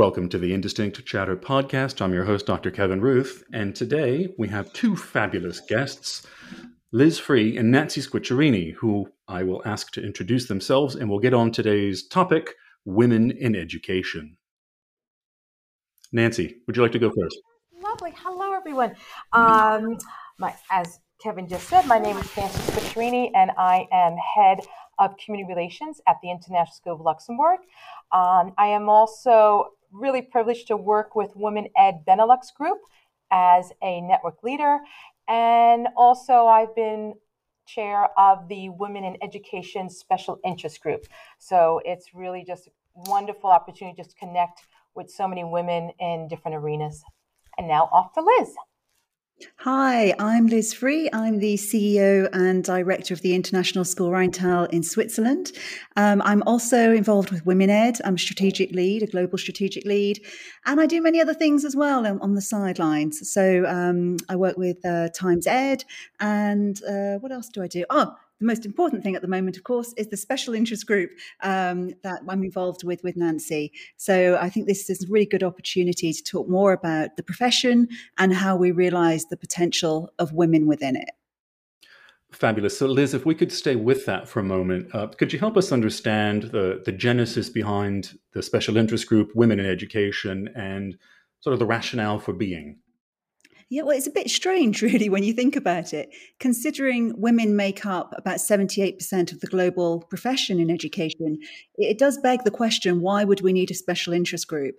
Welcome to the Indistinct Chatter podcast. I'm your host, Dr. Kevin Ruth, and today we have two fabulous guests, Liz Free and Nancy Squicciarini, who I will ask to introduce themselves, and we'll get on today's topic women in education. Nancy, would you like to go first? Lovely. Hello, everyone. Um, my, as Kevin just said, my name is Nancy Squicciarini, and I am head of community relations at the International School of Luxembourg. Um, I am also really privileged to work with Women Ed Benelux Group as a network leader. And also, I've been chair of the Women in Education Special Interest Group. So it's really just a wonderful opportunity to just connect with so many women in different arenas. And now off to Liz. Hi, I'm Liz Free. I'm the CEO and director of the International School Rheintal in Switzerland. Um, I'm also involved with Women Ed. I'm a strategic lead, a global strategic lead, and I do many other things as well on, on the sidelines. So um, I work with uh, Times Ed, and uh, what else do I do? Oh, the most important thing at the moment, of course, is the special interest group um, that I'm involved with with Nancy. So I think this is a really good opportunity to talk more about the profession and how we realise the potential of women within it. Fabulous. So, Liz, if we could stay with that for a moment, uh, could you help us understand the, the genesis behind the special interest group, Women in Education, and sort of the rationale for being? Yeah, well, it's a bit strange, really, when you think about it, considering women make up about 78% of the global profession in education. It does beg the question why would we need a special interest group?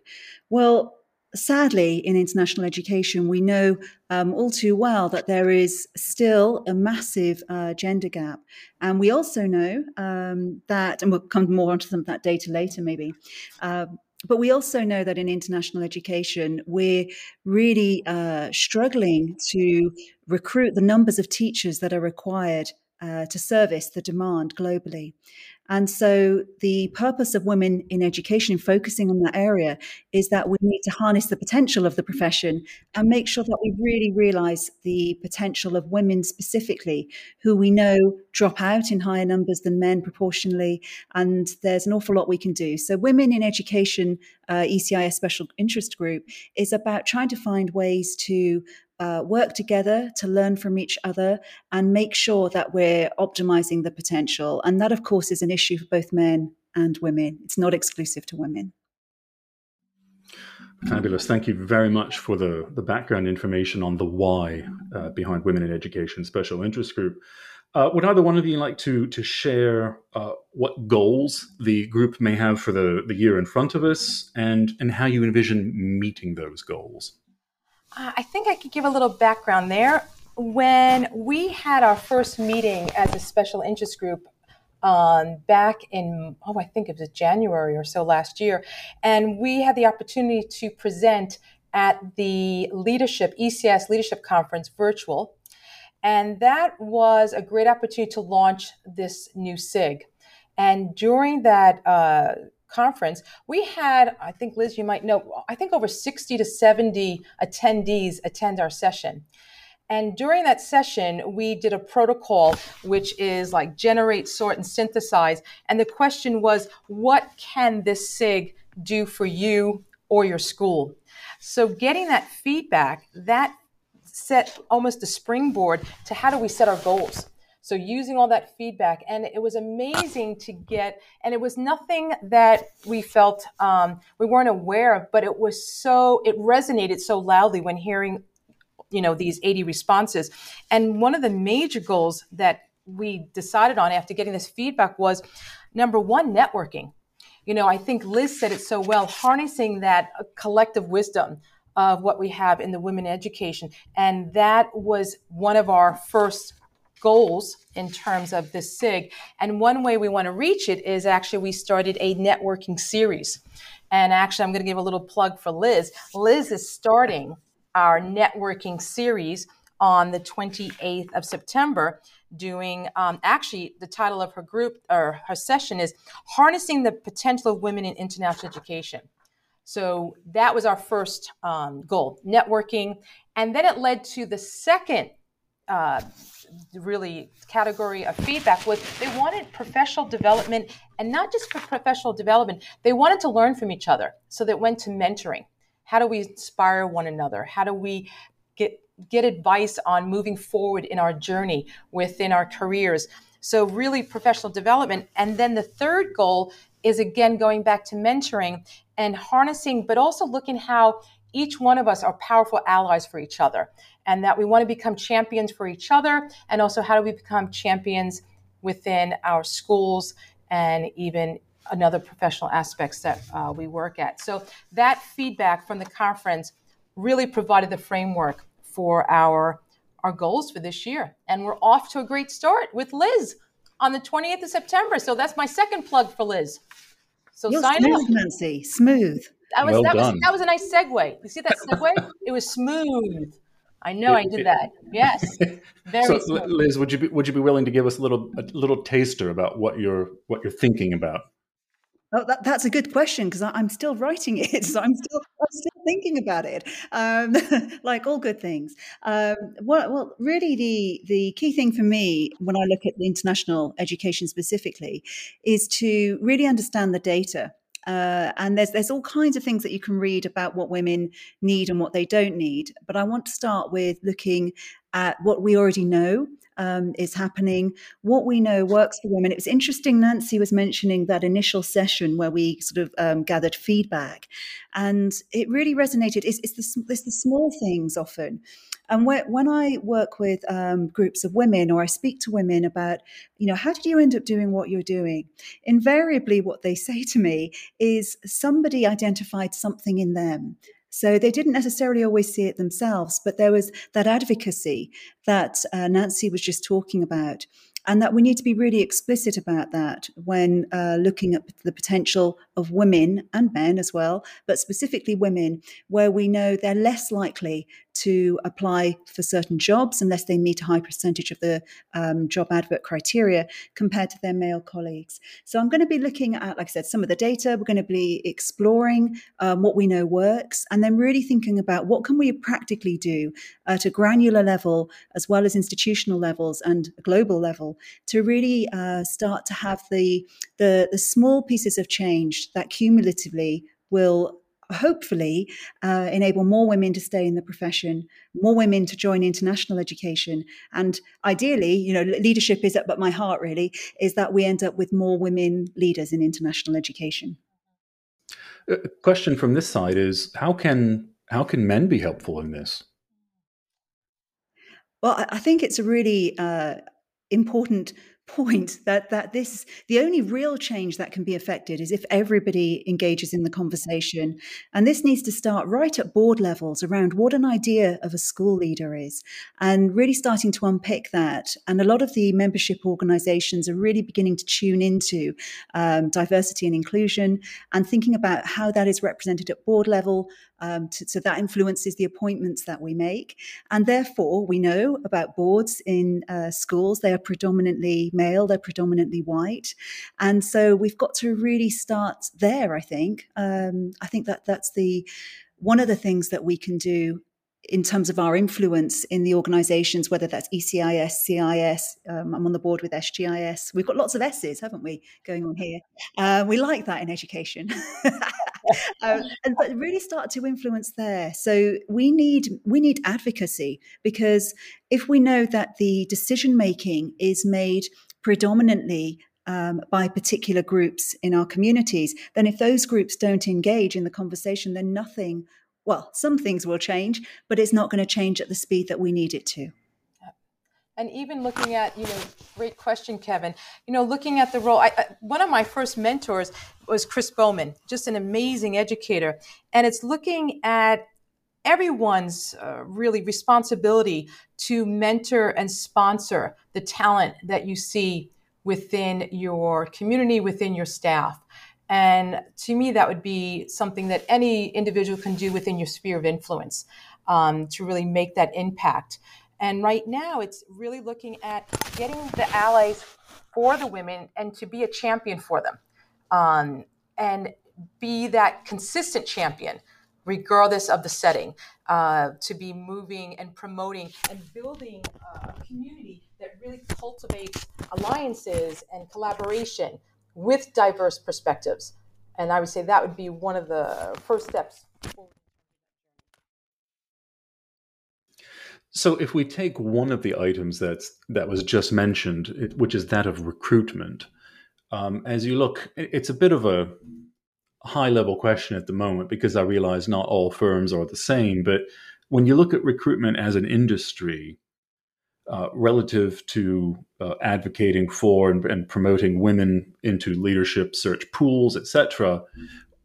Well, sadly, in international education, we know um, all too well that there is still a massive uh, gender gap. And we also know um, that, and we'll come more onto some of that data later, maybe. Uh, but we also know that in international education, we're really uh, struggling to recruit the numbers of teachers that are required uh, to service the demand globally. And so, the purpose of women in education, focusing on that area, is that we need to harness the potential of the profession and make sure that we really realize the potential of women specifically, who we know drop out in higher numbers than men proportionally. And there's an awful lot we can do. So, Women in Education, uh, ECIS Special Interest Group, is about trying to find ways to uh, work together to learn from each other and make sure that we're optimizing the potential. And that, of course, is an issue for both men and women. It's not exclusive to women. Fabulous. Thank you very much for the, the background information on the why uh, behind Women in Education Special Interest Group. Uh, would either one of you like to to share uh, what goals the group may have for the, the year in front of us and, and how you envision meeting those goals? Uh, I think I could give a little background there. When we had our first meeting as a special interest group um, back in, oh, I think it was January or so last year, and we had the opportunity to present at the leadership, ECS Leadership Conference virtual. And that was a great opportunity to launch this new SIG. And during that uh, conference, we had, I think, Liz, you might know, I think over 60 to 70 attendees attend our session. And during that session, we did a protocol which is like generate, sort, and synthesize. And the question was, what can this SIG do for you or your school? So getting that feedback, that set almost a springboard to how do we set our goals? So using all that feedback, and it was amazing to get, and it was nothing that we felt um, we weren't aware of, but it was so it resonated so loudly when hearing, you know, these 80 responses. And one of the major goals that we decided on after getting this feedback was number one, networking. You know, I think Liz said it so well, harnessing that collective wisdom of what we have in the women education. And that was one of our first goals in terms of this SIG. And one way we want to reach it is actually we started a networking series. And actually, I'm going to give a little plug for Liz. Liz is starting our networking series on the 28th of September, doing um, actually the title of her group or her session is Harnessing the Potential of Women in International Education. So that was our first um, goal, networking. And then it led to the second uh, really category of feedback was they wanted professional development and not just for professional development they wanted to learn from each other. So that went to mentoring. How do we inspire one another? How do we get get advice on moving forward in our journey within our careers? So really professional development. And then the third goal is again going back to mentoring and harnessing but also looking how each one of us are powerful allies for each other and that we want to become champions for each other and also how do we become champions within our schools and even another professional aspects that uh, we work at. So that feedback from the conference really provided the framework for our our goals for this year. And we're off to a great start with liz on the 20th of september. So that's my second plug for liz. So You're sign smooth, up Nancy. Smooth. that was Well that done. was that was a nice segue. You see that segue? It was smooth I know I did that. Yes, very So, smooth. Liz, would you be, would you be willing to give us a little a little taster about what you're what you're thinking about? Oh, that, that's a good question because I'm still writing it, so I'm still I'm still thinking about it. Um, like all good things. Um, well, well, really, the the key thing for me when I look at the international education specifically is to really understand the data. Uh, and there's there's all kinds of things that you can read about what women need and what they don't need. But I want to start with looking at what we already know um, is happening, what we know works for women. It was interesting, Nancy was mentioning that initial session where we sort of um, gathered feedback, and it really resonated. It's, it's, the, it's the small things often. And when, I work with um, groups of women or I speak to women about, you know, how did you end up doing what you're doing? Invariably, what they say to me is somebody identified something in them. So they didn't necessarily always see it themselves, but there was that advocacy that uh, Nancy was just talking about. And that we need to be really explicit about that when uh, looking at the potential of women and men as well, but specifically women, where we know they're less likely to apply for certain jobs unless they meet a high percentage of the um, job advert criteria compared to their male colleagues. So I'm going to be looking at, like I said, some of the data. We're going to be exploring um, what we know works, and then really thinking about what can we practically do at a granular level as well as institutional levels and global level to really uh, start to have the, the the small pieces of change that cumulatively will hopefully uh, enable more women to stay in the profession, more women to join international education, and ideally, you know, leadership is up at my heart. Really, is that we end up with more women leaders in international education. A question from this side is how can how can men be helpful in this? Well, I think it's a really uh, important point that that this the only real change that can be affected is if everybody engages in the conversation. And this needs to start right at board levels around what an idea of a school leader is and really starting to unpick that. And a lot of the membership organizations are really beginning to tune into um, diversity and inclusion and thinking about how that is represented at board level um, to, so that influences the appointments that we make and therefore we know about boards in uh, schools they are predominantly male, they're predominantly white. And so we've got to really start there, I think. Um, I think that that's the one of the things that we can do in terms of our influence in the organizations, whether that's ECIS, CIS, um, I'm on the board with SGIS. We've got lots of S's, haven't we, going on here? Uh, we like that in education. um, and but really start to influence there. So we need we need advocacy because if we know that the decision making is made predominantly um, by particular groups in our communities, then if those groups don't engage in the conversation, then nothing well, some things will change, but it's not going to change at the speed that we need it to. And even looking at, you know, great question, Kevin. You know, looking at the role, I, I, one of my first mentors was Chris Bowman, just an amazing educator. And it's looking at everyone's uh, really responsibility to mentor and sponsor the talent that you see within your community, within your staff. And to me, that would be something that any individual can do within your sphere of influence um, to really make that impact. And right now, it's really looking at getting the allies for the women and to be a champion for them um, and be that consistent champion regardless of the setting, uh, to be moving and promoting and building a community that really cultivates alliances and collaboration with diverse perspectives. And I would say that would be one of the first steps. So, if we take one of the items that's that was just mentioned, which is that of recruitment, um, as you look, it's a bit of a high level question at the moment because I realize not all firms are the same. But when you look at recruitment as an industry, uh, relative to uh, advocating for and, and, promoting women into leadership search pools, etc.,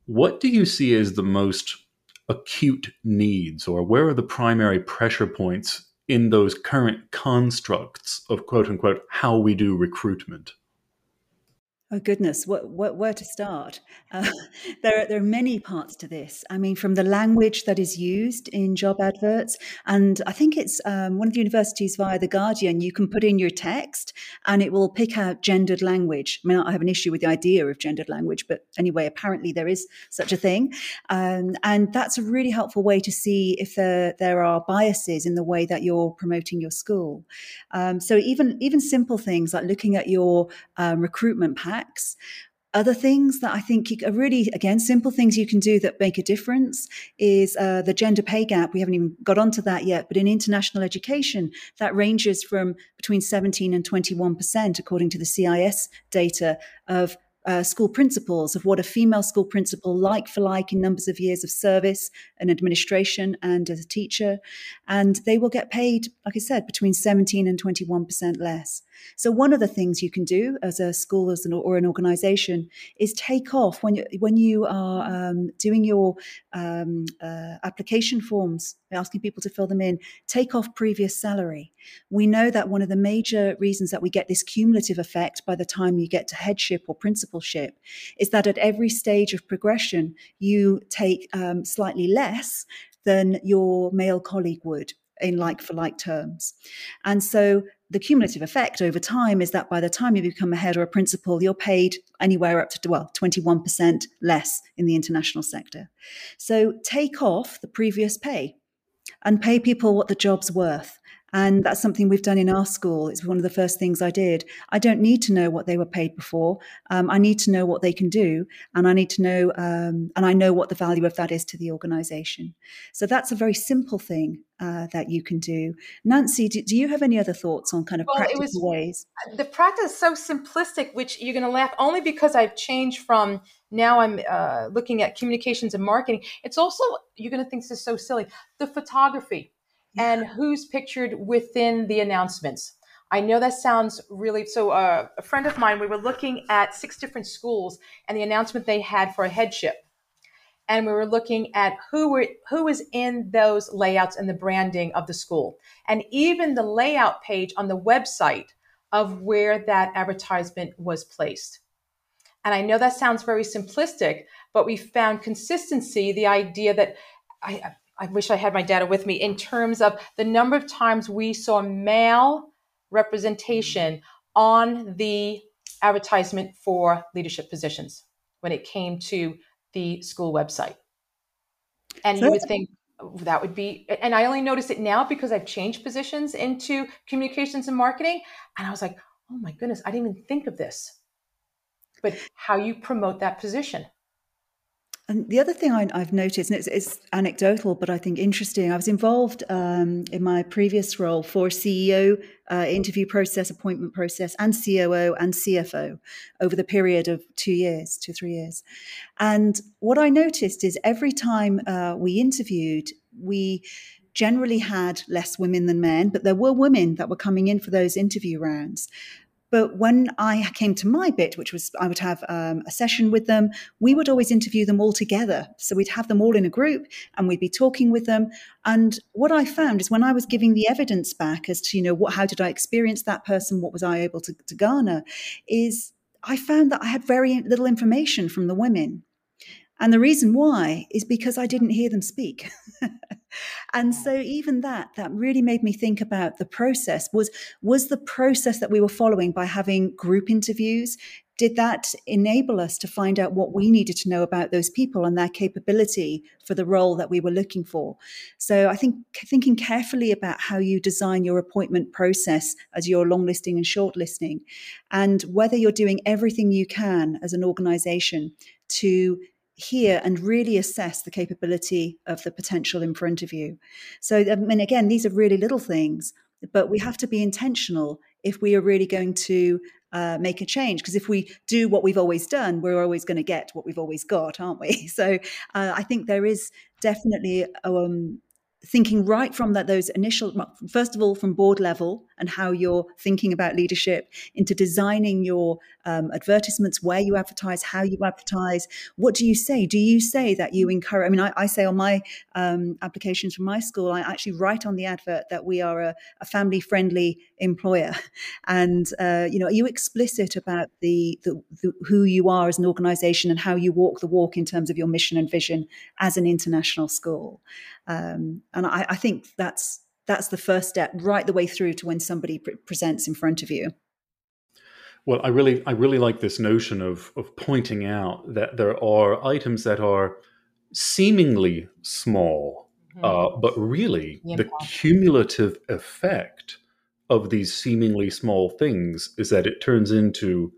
what do you see as the most acute needs, or where are the primary pressure points in those current constructs of quote unquote how we do recruitment? Oh goodness, what, what, where to start? Uh, there, are, there are many parts to this. I mean, from the language that is used in job adverts, and I think it's um, one of the universities via the Guardian. You can put in your text, and it will pick out gendered language. I mean, I have an issue with the idea of gendered language, but anyway, apparently there is such a thing, um, and that's a really helpful way to see if there there are biases in the way that you're promoting your school. Um, so even even simple things like looking at your um, recruitment pack other things that I think are really, again, simple things you can do that make a difference is uh, the gender pay gap. We haven't even got onto that yet, but in international education, that ranges from between 17 and 21%, according to the CIS data, of uh, school principals of what a female school principal like for like in numbers of years of service and administration and as a teacher. And they will get paid like i said between 17 and 21% less. So one of the things you can do as a school as an, or an organization is take off when you when you are um, doing your um, uh, application forms asking people to fill them in take off previous salary we know that one of the major reasons that we get this cumulative effect by the time you get to headship or principalship is that at every stage of progression you take um, slightly less than your male colleague would in like for like terms. And so the cumulative effect over time is that by the time you become a head or a principal, you're paid anywhere up to, well, 21% less in the international sector. So take off the previous pay and pay people what the job's worth. And that's something we've done in our school. It's one of the first things I did. I don't need to know what they were paid before. Um, I need to know what they can do. And I need to know, um, and I know what the value of that is to the organization. So that's a very simple thing uh, that you can do. Nancy, do, do, you have any other thoughts on kind of well, practical was, ways? The practice is so simplistic, which you're going to laugh only because I've changed from now I'm uh, looking at communications and marketing. It's also, you're going to think this is so silly, the photography and who's pictured within the announcements. I know that sounds really so. Uh, a friend of mine, we were looking at six different schools and the announcement they had for a headship, and we were looking at who were who was in those layouts and the branding of the school, and even the layout page on the website of where that advertisement was placed. And I know that sounds very simplistic, but we found consistency. The idea that I, I wish I had my data with me in terms of the number of times we saw male representation on the advertisement for leadership positions when it came to the school website. And you would think that would be, and I only noticed it now because I've changed positions into communications and marketing. And I was like, oh my goodness, I didn't even think of this. But how you promote that position. And the other thing I, have noticed, and it's, it's, anecdotal, but I think interesting, I was involved um, in my previous role for CEO uh, interview process, appointment process, and COO and CFO over the period of two years, two, three years. And what I noticed is every time uh, we interviewed, we generally had less women than men, but there were women that were coming in for those interview rounds. But when I came to my bit, which was I would have um, a session with them, we would always interview them all together. So we'd have them all in a group and we'd be talking with them. And what I found is when I was giving the evidence back as to, you know, what, how did I experience that person? What was I able to, to garner? Is I found that I had very little information from the women. And the reason why is because I didn't hear them speak. and so even that that really made me think about the process was was the process that we were following by having group interviews did that enable us to find out what we needed to know about those people and their capability for the role that we were looking for? So I think thinking carefully about how you design your appointment process as you're longlisting and shortlisting, and whether you're doing everything you can as an organization to hear and really assess the capability of the potential in front of you. So, I mean, again, these are really little things, but we have to be intentional if we are really going to uh, make a change. Because if we do what we've always done, we're always going to get what we've always got, aren't we? So uh, I think there is definitely um, thinking right from that those initial first of all from board level and how you're thinking about leadership into designing your um, advertisements where you advertise how you advertise. What do you say? Do you say that you encourage i mean i, I say on my um, applications from my school i actually write on the advert that we are a, a family friendly employer. And uh, you know are you explicit about the, the, the who you are as an organization and how you walk the walk in terms of your mission and vision as an international school? Um, and I, I, think that's that's the first step, right the way through to when somebody pre- presents in front of you. Well, I really I really like this notion of of pointing out that there are items that are seemingly small, mm-hmm. uh, but really yeah. the cumulative effect of these seemingly small things is that it turns into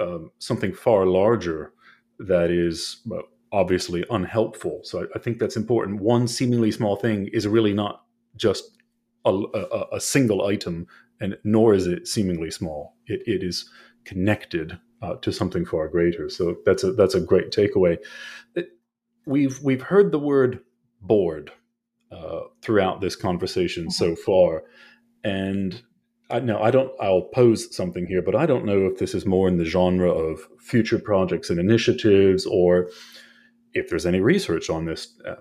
um, something far larger that is obviously unhelpful. So I, I, think that's important. One seemingly small thing is really not just a, a, a single item, and nor is it seemingly small. It, it is connected uh, to something far greater. So that's a that's a great takeaway. It, we've we've heard the word board uh, throughout this conversation mm-hmm. so far, and I know I don't. I'll pose something here, but I don't know if this is more in the genre of future projects and initiatives, or if there's any research on this uh,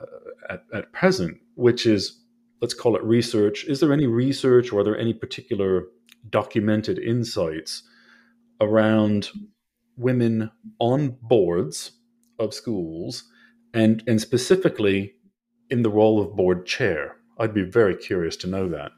at, at present, which is, let's call it research. Is there any research or are there any particular documented insights around women on boards of schools and, and specifically in the role of board chair? I'd be very curious to know that.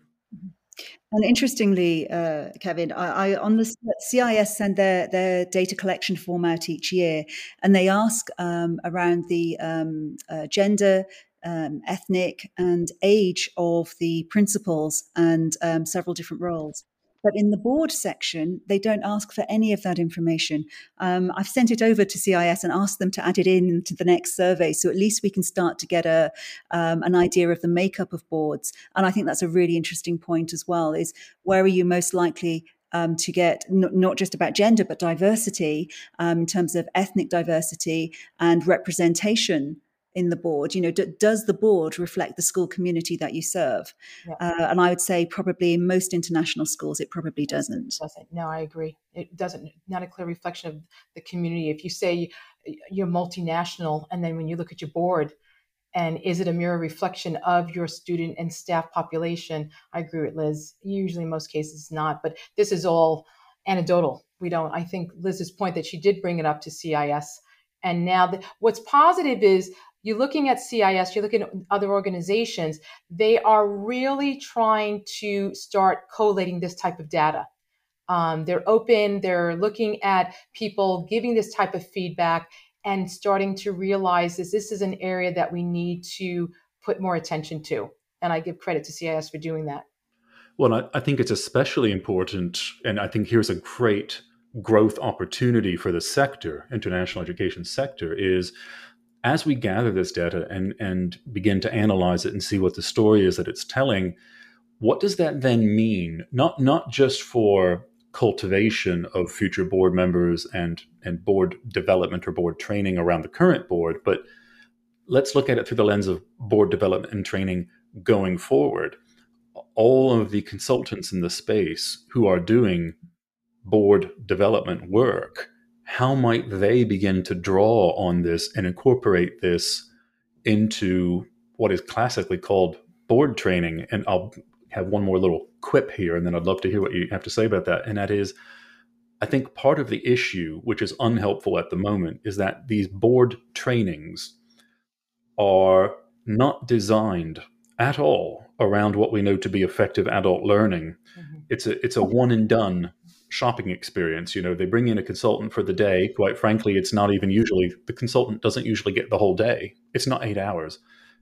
And interestingly, uh, Kevin, I, I, on the CIS send their their data collection form out each year, and they ask um, around the um, uh, gender, um, ethnic, and age of the principals and um, several different roles. But in the board section, they don't ask for any of that information. Um, I've sent it over to CIS and asked them to add it in to the next survey, so at least we can start to get a um, an idea of the makeup of boards. And I think that's a really interesting point as well. Is where are you most likely um, to get n- not just about gender but diversity um, in terms of ethnic diversity and representation in the board you know d- does the board reflect the school community that you serve? Yeah. uh, and i would say probably in most international schools it probably doesn't. doesn't. No i agree. It doesn't not a clear reflection of the community. If you say you're multinational and then when you look at your board and is it a mirror reflection of your student and staff population? I agree with liz. Usually in most cases not but this is all anecdotal. We don't i think liz's point that she did bring it up to cis and now the, what's positive is you're looking at CIS, you're looking at other organizations, they are really trying to start collating this type of data. Um, they're open, they're looking at people giving this type of feedback and starting to realize that this is an area that we need to put more attention to. And I give credit to CIS for doing that. Well, I, I think it's especially important, and I think here's a great growth opportunity for the sector, international education sector, is as we gather this data and, and begin to analyze it and see what the story is that it's telling, what does that then mean? Not not just for cultivation of future board members and and board development or board training around the current board, but let's look at it through the lens of board development and training going forward. All of the consultants in the space who are doing board development work how might they begin to draw on this and incorporate this into what is classically called board training? And I'll have one more little quip here, and then I'd love to hear what you have to say about that. And that is, I think part of the issue, which is unhelpful at the moment, is that these board trainings are not designed at all around what we know to be effective adult learning. Mm-hmm. It's a it's a one and done shopping experience. You know, they bring in a consultant for the day. Quite frankly, it's not even usually the consultant doesn't usually get the whole day. It's not eight hours.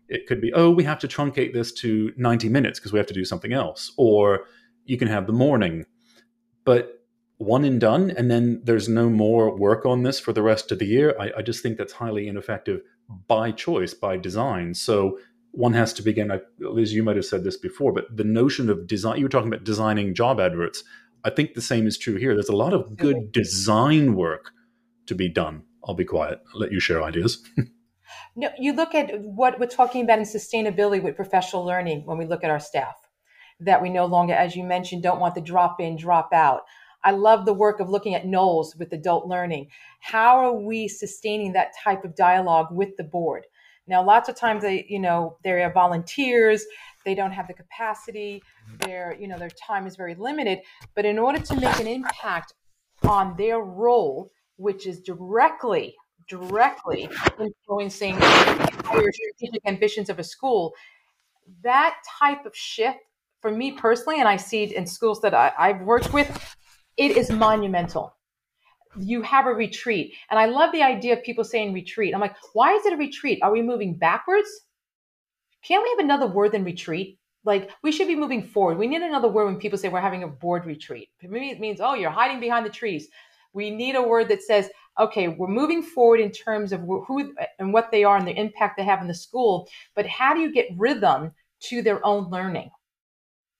It could be, oh, we have to truncate this to 90 minutes because we have to do something else. Or you can have the morning. But one and done, and then there's no more work on this for the rest of the year. I, I just think that's highly ineffective by choice, by design. So one has to begin. Liz, you might have said this before, but the notion of design. You were talking about designing job adverts. I think the same is true here. There's a lot of good design work to be done. I'll be quiet. I'll let you share ideas. no, you look at what we're talking about in sustainability with professional learning when we look at our staff. That we no longer, as you mentioned, don't want the drop in, drop out. I love the work of looking at Knowles with adult learning. How are we sustaining that type of dialogue with the board? Now, lots of times they, you know, they're volunteers, they don't have the capacity, mm-hmm. their, you know, their time is very limited. But in order to make an impact on their role, which is directly, directly influencing the strategic ambitions of a school, that type of shift for me personally, and I see it in schools that I, I've worked with, it is monumental you have a retreat. And I love the idea of people saying retreat. I'm like, why is it a retreat? Are we moving backwards? Can't we have another word than retreat? Like we should be moving forward. We need another word when people say we're having a board retreat. Maybe it means, oh, you're hiding behind the trees. We need a word that says, okay, we're moving forward in terms of who and what they are and the impact they have in the school. But how do you get rhythm to their own learning?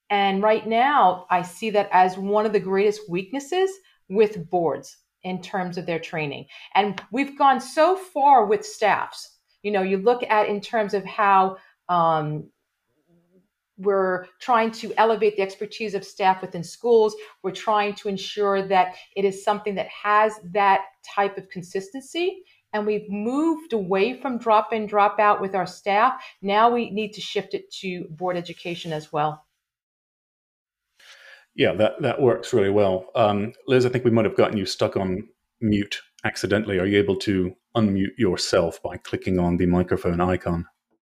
And right now, I see that as one of the greatest weaknesses with boards in terms of their training. And we've gone so far with staffs. You know, you look at in terms of how um, we're trying to elevate the expertise of staff within schools. We're trying to ensure that it is something that has that type of consistency. And we've moved away from drop in, drop out with our staff. Now we need to shift it to board education as well. Yeah, that, that works really well. Um, Liz, I think we might have gotten you stuck on mute accidentally. Are you able to unmute yourself by clicking on the microphone icon?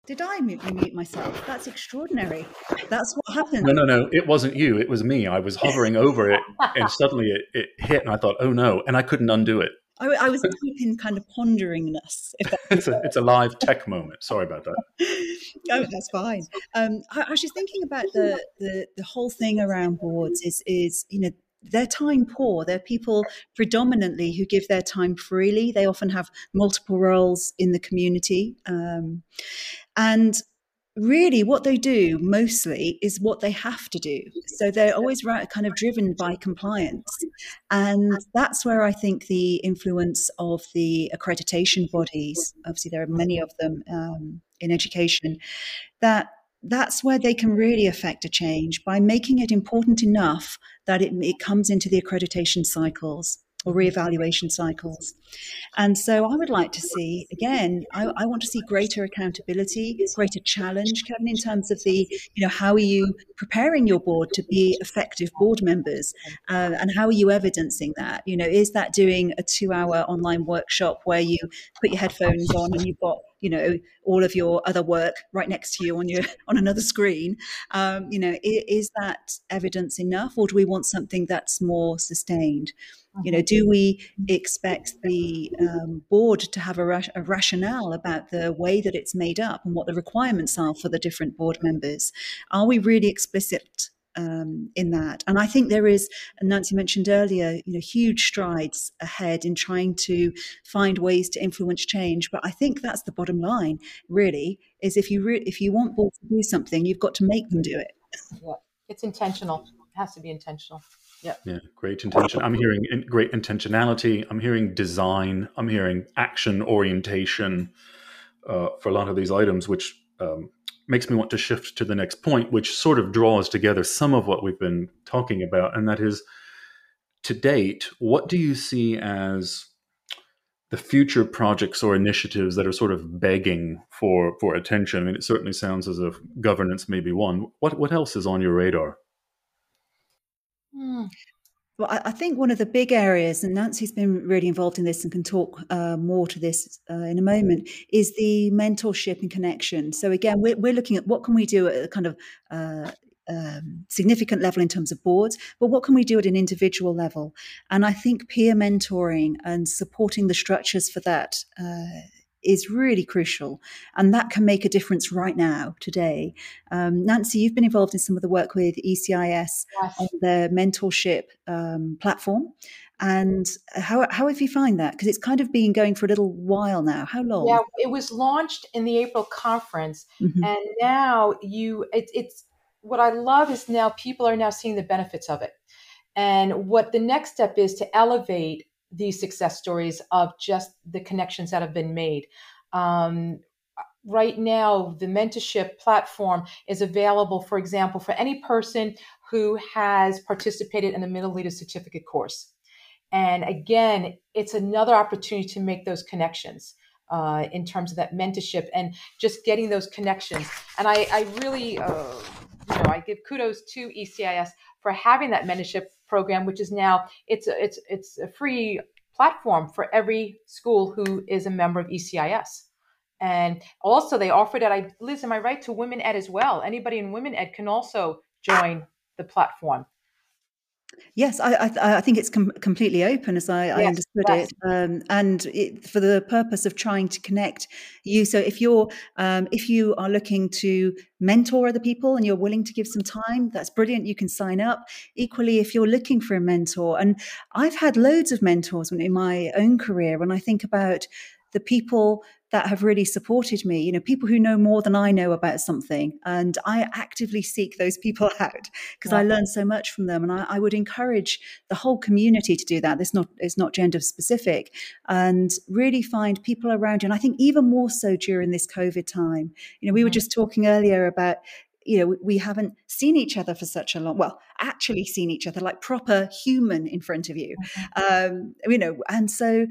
Did I mute, mute myself? That's extraordinary. That's what happened. No, no, no. It wasn't you. It was me. I was hovering over it and suddenly it, it hit and I thought, oh no. And I couldn't undo it. I, I was deep in kind of ponderingness. it's, a, it's a live tech moment. Sorry about that. oh, that's fine. Um, I, I was just thinking about the, the the whole thing around boards is is you know they're time poor. They're people predominantly who give their time freely. They often have multiple roles in the community. Um, and really what they do mostly is what they have to do so they're always right, kind of driven by compliance and that's where i think the influence of the accreditation bodies obviously there are many of them um, in education that that's where they can really affect a change by making it important enough that it, it comes into the accreditation cycles or reevaluation cycles. And so I would like to see, again, I, I, want to see greater accountability, greater challenge, Kevin, in terms of the, you know, how are you preparing your board to be effective board members? Uh, and how are you evidencing that? You know, is that doing a two hour online workshop where you put your headphones on and you've got you know all of your other work right next to you on your on another screen. Um, you know is, is, that evidence enough or do we want something that's more sustained? You know do we expect the um, board to have a, ra- a rationale about the way that it's made up and what the requirements are for the different board members? Are we really explicit um, in that. And I think there is, Nancy mentioned earlier, you know, huge strides ahead in trying to find ways to influence change. But I think that's the bottom line, really, is if you re- if you want boards to do something, you've got to make them do it. Yeah, it's intentional. It has to be intentional. Yeah. Yeah. Great intention. I'm hearing great intentionality. I'm hearing design. I'm hearing action orientation uh, for a lot of these items, which um, makes me want to shift to the next point, which sort of draws together some of what we've been talking about. And that is to date, what do you see as the future projects or initiatives that are sort of begging for, for attention? I mean, it certainly sounds as if governance may be one. What, what else is on your radar? Hmm. Well, I, think one of the big areas, and Nancy's been really involved in this and can talk uh, more to this uh, in a moment, is the mentorship and connection. So again, we're, we're looking at what can we do at a kind of uh, um, significant level in terms of boards, but what can we do at an individual level? And I think peer mentoring and supporting the structures for that uh, is really crucial. And that can make a difference right now, today. Um, Nancy, you've been involved in some of the work with ECIS yes. on their mentorship um, platform. And how, how have you find that? Because it's kind of been going for a little while now. How long? Yeah, it was launched in the April conference. Mm-hmm. And now you, it, it's, what I love is now people are now seeing the benefits of it. And what the next step is to elevate these success stories of just the connections that have been made. Um, right now, the mentorship platform is available, for example, for any person who has participated in the Middle Leader Certificate course. And again, it's another opportunity to make those connections. Uh, in terms of that mentorship and just getting those connections. And I, I really, uh, you know, I give kudos to ECIS for having that mentorship program, which is now it's a, it's it's a free platform for every school who is a member of ECIS. And also, they offered it. I Liz, am I right to Women Ed as well? Anybody in Women Ed can also join the platform. Yes, I, I, I think it's com- completely open as I, yes, I understood yes. it, um, and it, for the purpose of trying to connect you. So if you're um, if you are looking to mentor other people and you're willing to give some time, that's brilliant. You can sign up. Equally, if you're looking for a mentor, and I've had loads of mentors in my own career. When I think about the people that have really supported me, you know, people who know more than I know about something. And I actively seek those people out because yeah. I learn so much from them. And I, I, would encourage the whole community to do that. This not it's not gender specific and really find people around you. And I think even more so during this COVID time. You know, we were mm-hmm. just talking earlier about you know we haven't seen each other for such a long well actually seen each other like proper human in front of you mm-hmm. um, you know and so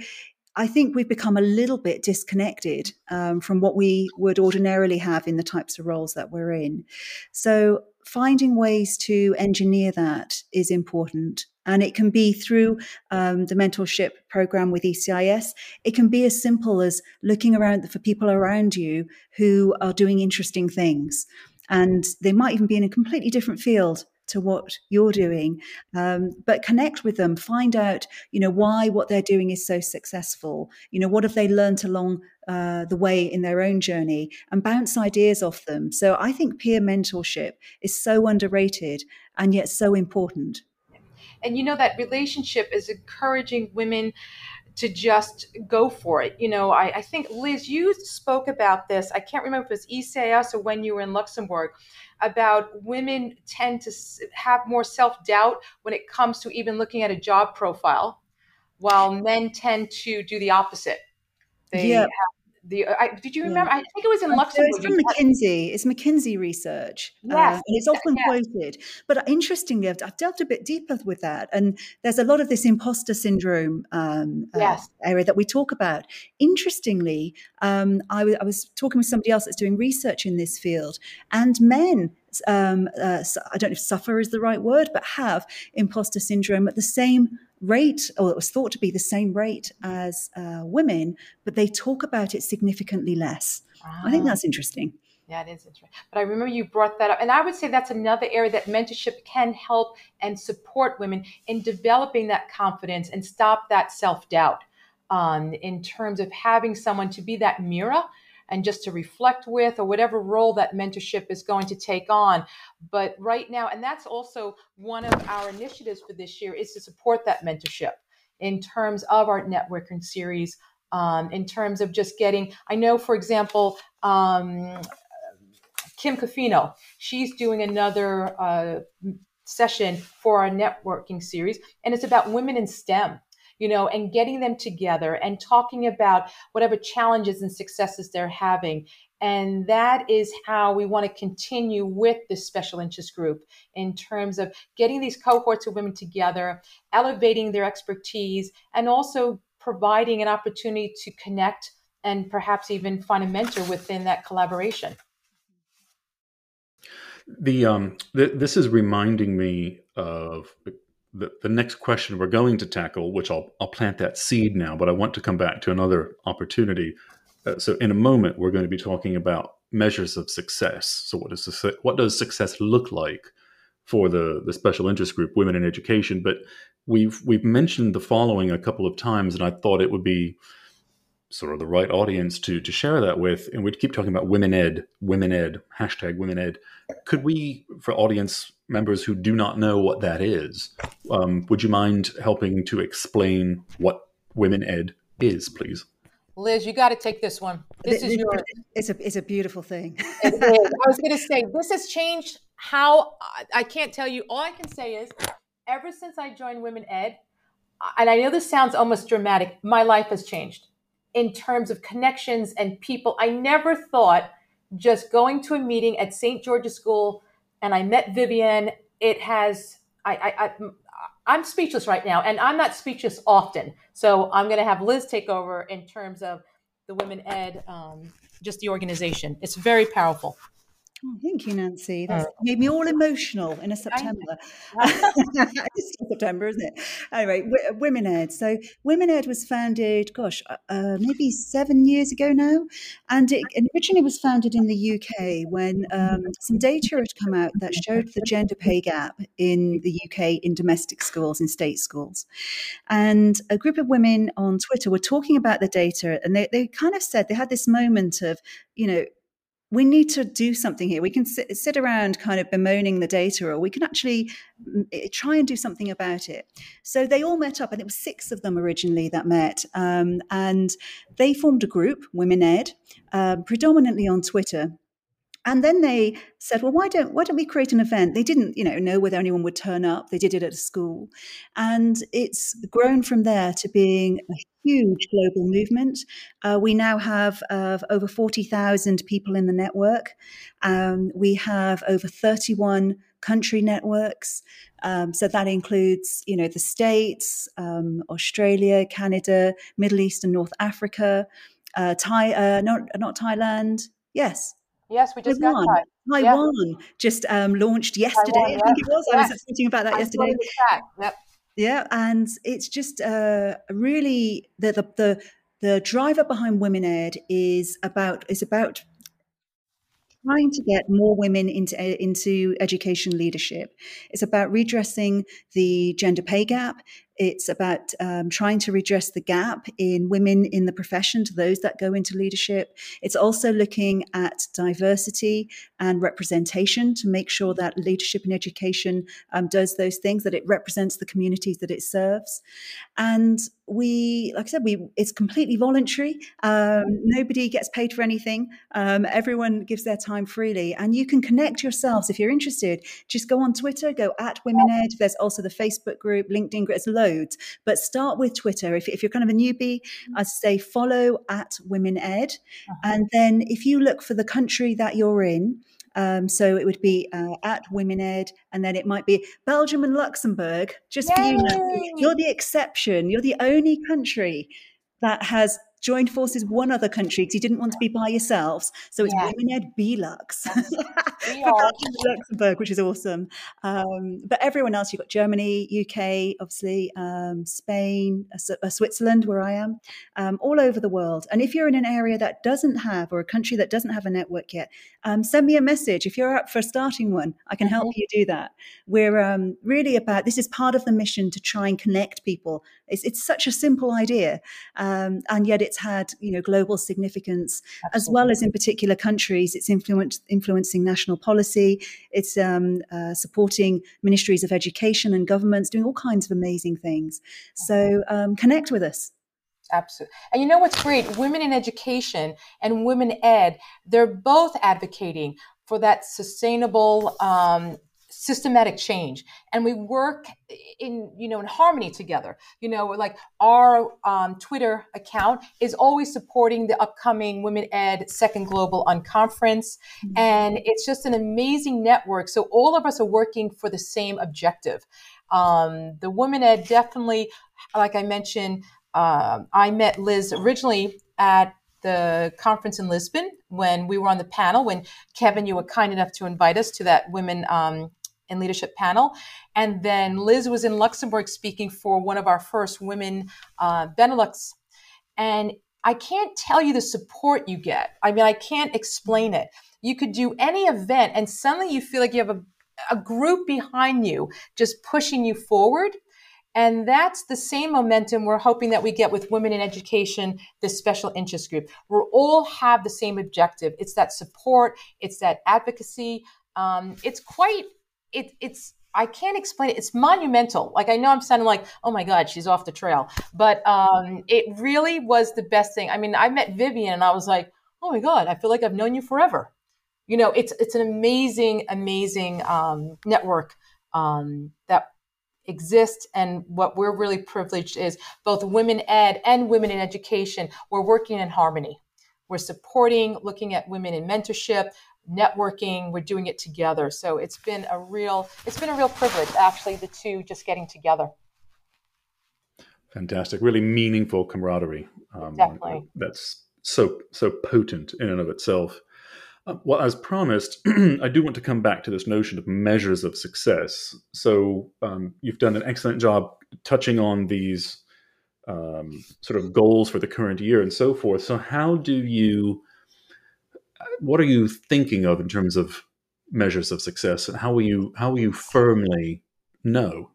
I think we've become a little bit disconnected um, from what we would ordinarily have in the types of roles that we're in. So, finding ways to engineer that is important. And it can be through um, the mentorship program with ECIS. It can be as simple as looking around for people around you who are doing interesting things. And they might even be in a completely different field to what you're doing um, but connect with them find out you know why what they're doing is so successful. You know what have they learnt along uh, the way in their own journey and bounce ideas off them. So i think peer mentorship is so underrated and yet so important. And you know that relationship is encouraging women to just go for it. You know, I, I, think Liz, you spoke about this. I can't remember if it was ECIS or when you were in Luxembourg, about women tend to have more self doubt when it comes to even looking at a job profile, while men tend to do the opposite. They yeah. have the I, did you remember? Yeah. I think it was in Luxembourg. it's from McKinsey. It's McKinsey research. Uh, yes, uh, and it's often yes. quoted. But interestingly, I've, I've, delved a bit deeper with that, and there's a lot of this imposter syndrome um, uh, yes. uh, area that we talk about. Interestingly, um, I, w- I was talking with somebody else that's doing research in this field, and men um, uh, I don't know if suffer is the right word, but have imposter syndrome at the same rate, or it was thought to be the same rate as uh, women, but they talk about it significantly less. I think ah. that's interesting. Yeah, it is interesting. But I remember you brought that up. And I would say that's another area that mentorship can help and support women in developing that confidence and stop that self doubt um, in terms of having someone to be that mirror and just to reflect with or whatever role that mentorship is going to take on. But right now and that's also one of our initiatives for this year is to support that mentorship in terms of our networking series um, in terms of just getting i know for example um, kim Cofino, she's doing another uh, session for our networking series and it's about women in stem you know, and getting them together and talking about whatever challenges and successes they're having. And that is how we want to continue with this special interest group in terms of getting these cohorts of women together, elevating their expertise, and also providing an opportunity to connect and perhaps even find a mentor within that collaboration. The um, th- this is reminding me of the, the next question we're going to tackle, which I'll, I'll plant that seed now, but I want to come back to another opportunity. Uh, so, in a moment, we're going to be talking about measures of success. So, what, is what does success look like for the the special interest group Women in Education, but we've we've mentioned the following a couple of times, and I thought it would be sort of the right audience to to share that with. And we'd keep talking about women ed, women ed, hashtag women ed. Could we, for audience members who do not know what that is, um, would you mind helping to explain what women ed is, please? Liz, you got to take this one. This is yours. It's a it's a beautiful thing. I was going to say this has changed how I can't tell you. All I can say is, ever since I joined Women Ed, and I know this sounds almost dramatic, my life has changed in terms of connections and people. I never thought just going to a meeting at St. George's School and I met Vivian. It has I, I, I I'm speechless right now, and I'm not speechless often. So I'm going to have Liz take over in terms of the Women Ed, um, just the organization. It's very powerful. Oh, thank you, Nancy. That's made me all emotional in a September. it's September, isn't it? Anyway, w- Women Ed. So, Women Ed was founded, gosh, uh, uh, maybe seven years ago now. And it originally was founded in the UK when um, some data had come out that showed the gender pay gap in the UK in domestic schools, in state schools. And a group of women on Twitter were talking about the data, and they, they kind of said they had this moment of, you know, we need to do something here. We can sit, sit, around kind of bemoaning the data, or we can actually mm, eh, try and do something about it. So they all met up, and it was six of them originally that met, um, and they formed a group, Women Ed, uh, predominantly on Twitter. And then they said, "Well, why don't why don't we create an event?" They didn't, you know, know whether anyone would turn up. They did it at a school, and it's grown from there to being a huge global movement. Uh, we now have uh, over forty thousand people in the network. Um, we have over thirty-one country networks. Um, so that includes, you know, the states, um, Australia, Canada, Middle East, and North Africa. Uh, Thai, uh, not not Thailand. Yes, Yes, we just Taiwan. got Taiwan yeah. just um, launched yesterday. Taiwan, I think it was. I was tweeting about that I yesterday. Yep. Yeah, and it's just uh, really the, the the the driver behind Women Ed is about is about trying to get more women into into education leadership. It's about redressing the gender pay gap. It's about um, trying to redress the gap in women in the profession to those that go into leadership. It's also looking at diversity and representation to make sure that leadership in education um, does those things, that it represents the communities that it serves. And we, like I said, we it's completely voluntary. Um, nobody gets paid for anything. Um, everyone gives their time freely, and you can connect yourselves if you're interested. Just go on Twitter, go at Women Ed. There's also the Facebook group, LinkedIn group. There's loads, but start with Twitter. If, if you're kind of a newbie, mm-hmm. I'd say follow at Women Ed, uh-huh. and then if you look for the country that you're in. Um, so it would be uh, at Women Ed, and then it might be Belgium and Luxembourg. Just Yay! for you, Nancy. you're the exception. You're the only country that has joined forces one other country because you didn't want to be by yourselves. So it's yeah. Women Ed Belux Luxembourg, which is awesome. Um, but everyone else, you've got Germany, UK, obviously, um, Spain, uh, uh, Switzerland, where I am, um, all over the world. And if you're in an area that doesn't have, or a country that doesn't have a network yet, um, send me a message. If you're up for starting one, I can help mm-hmm. you do that. We're um, really about this is part of the mission to try and connect people. It's, it's such a simple idea, um, and yet it's had you know global significance Absolutely. as well as in particular countries. It's influence, influencing national policy. It's um, uh, supporting ministries of education and governments, doing all kinds of amazing things. So um, connect with us. Absolutely. And you know what's great? Women in education and women ed, they're both advocating for that sustainable um, systematic change. And we work in you know in harmony together. You know like our um, twitter account is always supporting the upcoming women ed second global unconference. Mm-hmm. and it's just an amazing network. So all of us are working for the same objective. Um, the women ed definitely like i mentioned uh, i met liz originally at the conference in Lisbon when we were on the panel when Kevin you were kind enough to invite us to that women um, and leadership panel. And then Liz was in Luxembourg speaking for one of our first women uh, Benelux. And I can't tell you the support you get. I mean, I can't explain it. You could do any event, and suddenly you feel like you have a a group behind you just pushing you forward. And that's the same momentum we're hoping that we get with Women in Education, this special interest group. We all have the same objective. It's that support, it's that advocacy. Um, it's quite, it, it's, I can't explain it. It's monumental. Like I know I'm sounding like, oh my God, she's off the trail. But um, it really was the best thing. I mean, I met Vivian and I was like, oh my God, I feel like I've known you forever you know, it's it's an amazing, amazing um, network um, that exists. And what we're really privileged is both women ed and women in education. We're working in harmony. We're supporting, looking at women in mentorship, networking. We're doing it together. So it's been a real it's been a real privilege actually the two just getting together. Fantastic, really meaningful camaraderie. Um, Definitely, that's so so potent in and of itself. Uh, well, as promised, I do want to come back to this notion of measures of success. So um, you've done an excellent job touching on these um, sort of goals for the current year and so forth. So how do you? What are you thinking of in terms of measures of success, and how will you how will you firmly know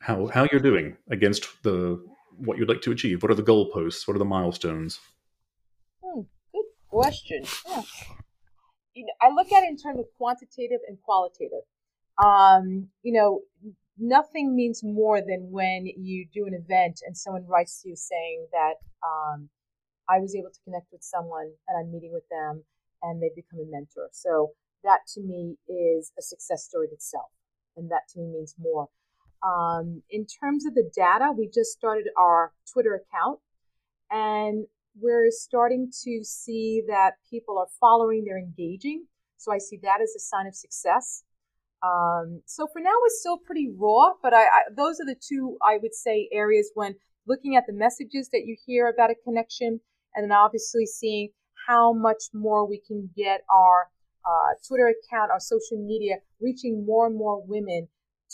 how how you're doing against the what you'd like to achieve? What are the goalposts? What are the milestones? Hmm, good question. Yeah you know, I look at it in terms of quantitative and qualitative. Um, you know, nothing means more than when you do an event and someone writes to you saying that um, I was able to connect with someone and I'm meeting with them and they become a mentor. So that to me is a success story itself, and that to me means more. Um, in terms of the data, we just started our Twitter account, and we're starting to see that people are following, they're engaging. So I see that as a sign of success. Um, so for now, it's still pretty raw, but I, I, those are the two I would say areas when looking at the messages that you hear about a connection, and then obviously seeing how much more we can get our uh, Twitter account, our social media, reaching more and more women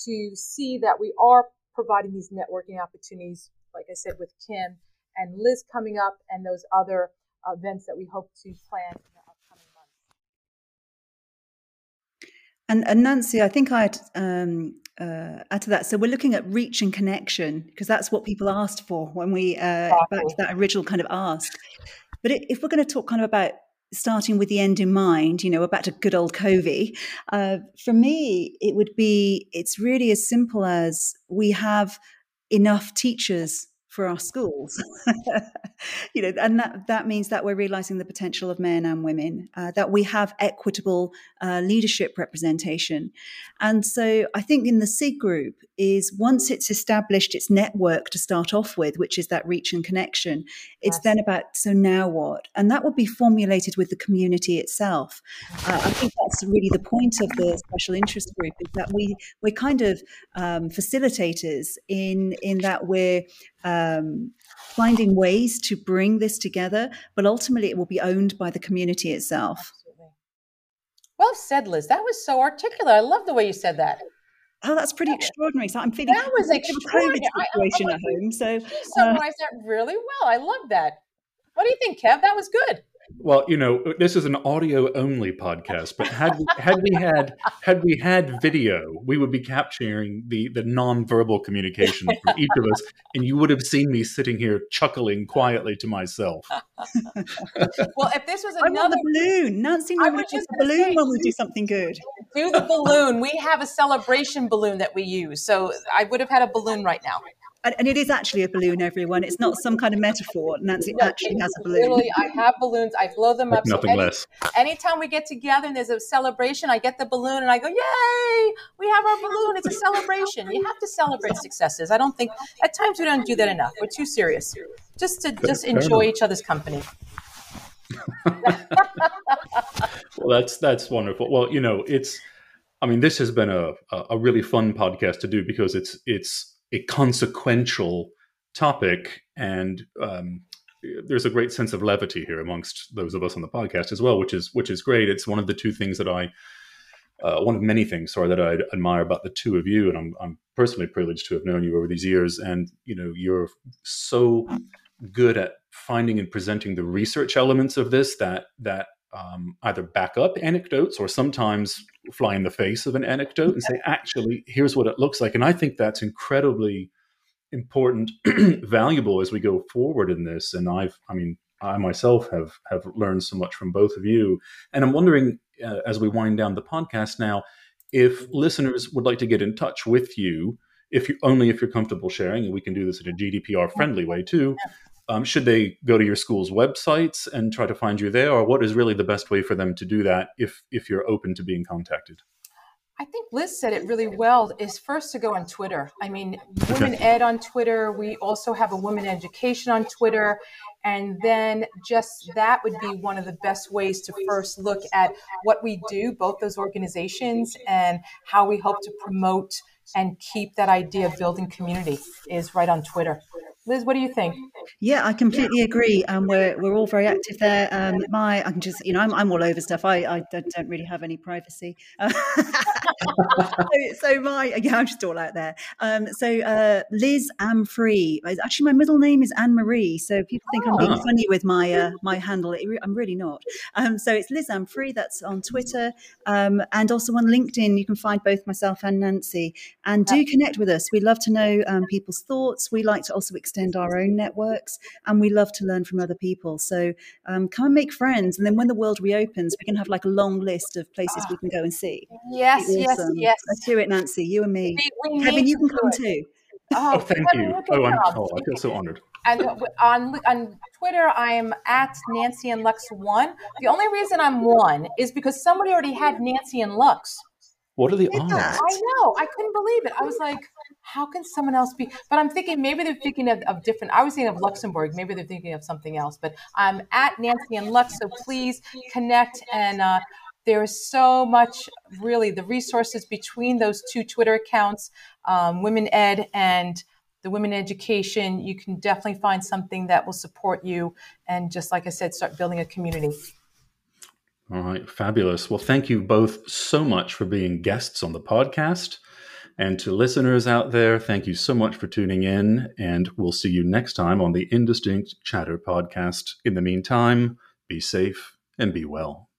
to see that we are providing these networking opportunities, like I said, with Kim and Liz coming up and those other events that we hope to plan in the upcoming months. And, and Nancy, I think I'd um, uh, add to that. So we're looking at reach and connection because that's what people asked for when we uh, exactly. back to that original kind of ask. But if we're going to talk kind of about starting with the end in mind, you know, back to good old Covey, uh, for me, it would be, it's really as simple as we have enough teachers for our schools. You know and that that means that we're realizing the potential of men and women uh, that we have equitable uh, leadership representation. And so i think in the SIG group is once it's established its network to start off with which is that reach and connection it's yes. then about so now what? And that would be formulated with the community itself. Uh, i think that's really the point of the special interest group is that we we're kind of um, facilitators in in that we're um, finding ways to bring this together, but ultimately it will be owned by the community itself. Absolutely. Well said, Liz. That was so articulate. I love the way you said that. Oh, that's pretty extraordinary. So I'm feeling that was a COVID situation I, I, at home. So you summarized uh, that really well. I love that. What do you think, Kev? That was good. Well, you know, this is an audio only podcast, but had we, had we had had we had video, we would be capturing the the nonverbal communication from each of us, and you would have seen me sitting here chuckling quietly to myself. well, if this was another balloon, Nancy normally does a balloon say, when we do something good. Do the balloon. We have a celebration balloon that we use, so I would have had a balloon right now and it is actually a balloon, everyone. It's not some kind of metaphor. Nancy no, actually has a balloon. Literally, I have balloons. I blow them up. Nothing so any, less. Anytime we get together and there's a celebration, I get the balloon and I go, "Yay! We have our balloon! It's a celebration." You have to celebrate successes. I don't think at times we don't do that enough. We're too serious. Just to just enjoy each other's company. well, that's that's wonderful. Well, you know, it's. I mean, this has been a a really fun podcast to do because it's it's a consequential topic and um, there's a great sense of levity here amongst those of us on the podcast as well which is which is great. It's one of the two things that i uh, one of many things sorry that i admire about the two of you and I'm, I'm personally privileged to have known you over these years. And you know you're so good at finding and presenting the research elements of this that that um, either back up anecdotes or sometimes fly in the face of an anecdote and say, actually, here's what it looks like. And I think that's incredibly important, valuable as we go forward in this. And I've, I mean, I myself have have learned so much from both of you. And I'm wondering, uh, as we wind down the podcast now, if listeners would like to get in touch with you, if you only if you're comfortable sharing, and we can do this in a GDPR friendly way too. Um, should they go to your school's websites and try to find you there, or what is really the best way for them to do that if if you're open to being contacted? I think Liz said it really well. Is first to go on Twitter. I mean, Women Ed on Twitter. We also have a Women Education on Twitter, and then just that would be one of the best ways to first look at what we do, both those organizations, and how we hope to promote and keep that idea of building community is right on Twitter. Liz, what do you think? Yeah, I completely agree. Um, we're we're all very active there. Um, my, I can just, you know, I'm, I'm all over stuff. I, I don't really have any privacy. So, so, my, yeah, I'm just all out there. Um, so uh, Liz Am Free. Actually, my middle name is Anne Marie. So people think I'm being oh. funny with my uh, my handle. I'm really not. Um, so it's Liz Am Free. That's on Twitter um, and also on LinkedIn. You can find both myself and Nancy. And do connect with us. We love to know um, people's thoughts. We like to also extend our own networks, and we love to learn from other people. So um, come and make friends, and then when the world reopens, we can have like a long list of places we can go and see. Yes, awesome. yes, yes. Let's do it, Nancy. You and me. We, we Kevin, you can come too. Oh, oh thank you. Oh, I'm, oh, I feel so honored. And on on Twitter, I am at Nancy and Lux one. The only reason I'm one is because somebody already had Nancy and Lux. What are the odds? I know. I couldn't believe it. I was like, how can someone else be? But I'm thinking maybe they're thinking of, of different. I was thinking of Luxembourg. Maybe they're thinking of something else. But I'm at Nancy and Lux. So please connect. And uh, there is so much, really, the resources between those two Twitter accounts, um, Women Ed and the Women Education. You can definitely find something that will support you. And just like I said, start building a community. All right, fabulous. Well, thank you both so much for being guests on the podcast. And to listeners out there, thank you so much for tuning in. And we'll see you next time on the Indistinct Chatter podcast. In the meantime, be safe and be well.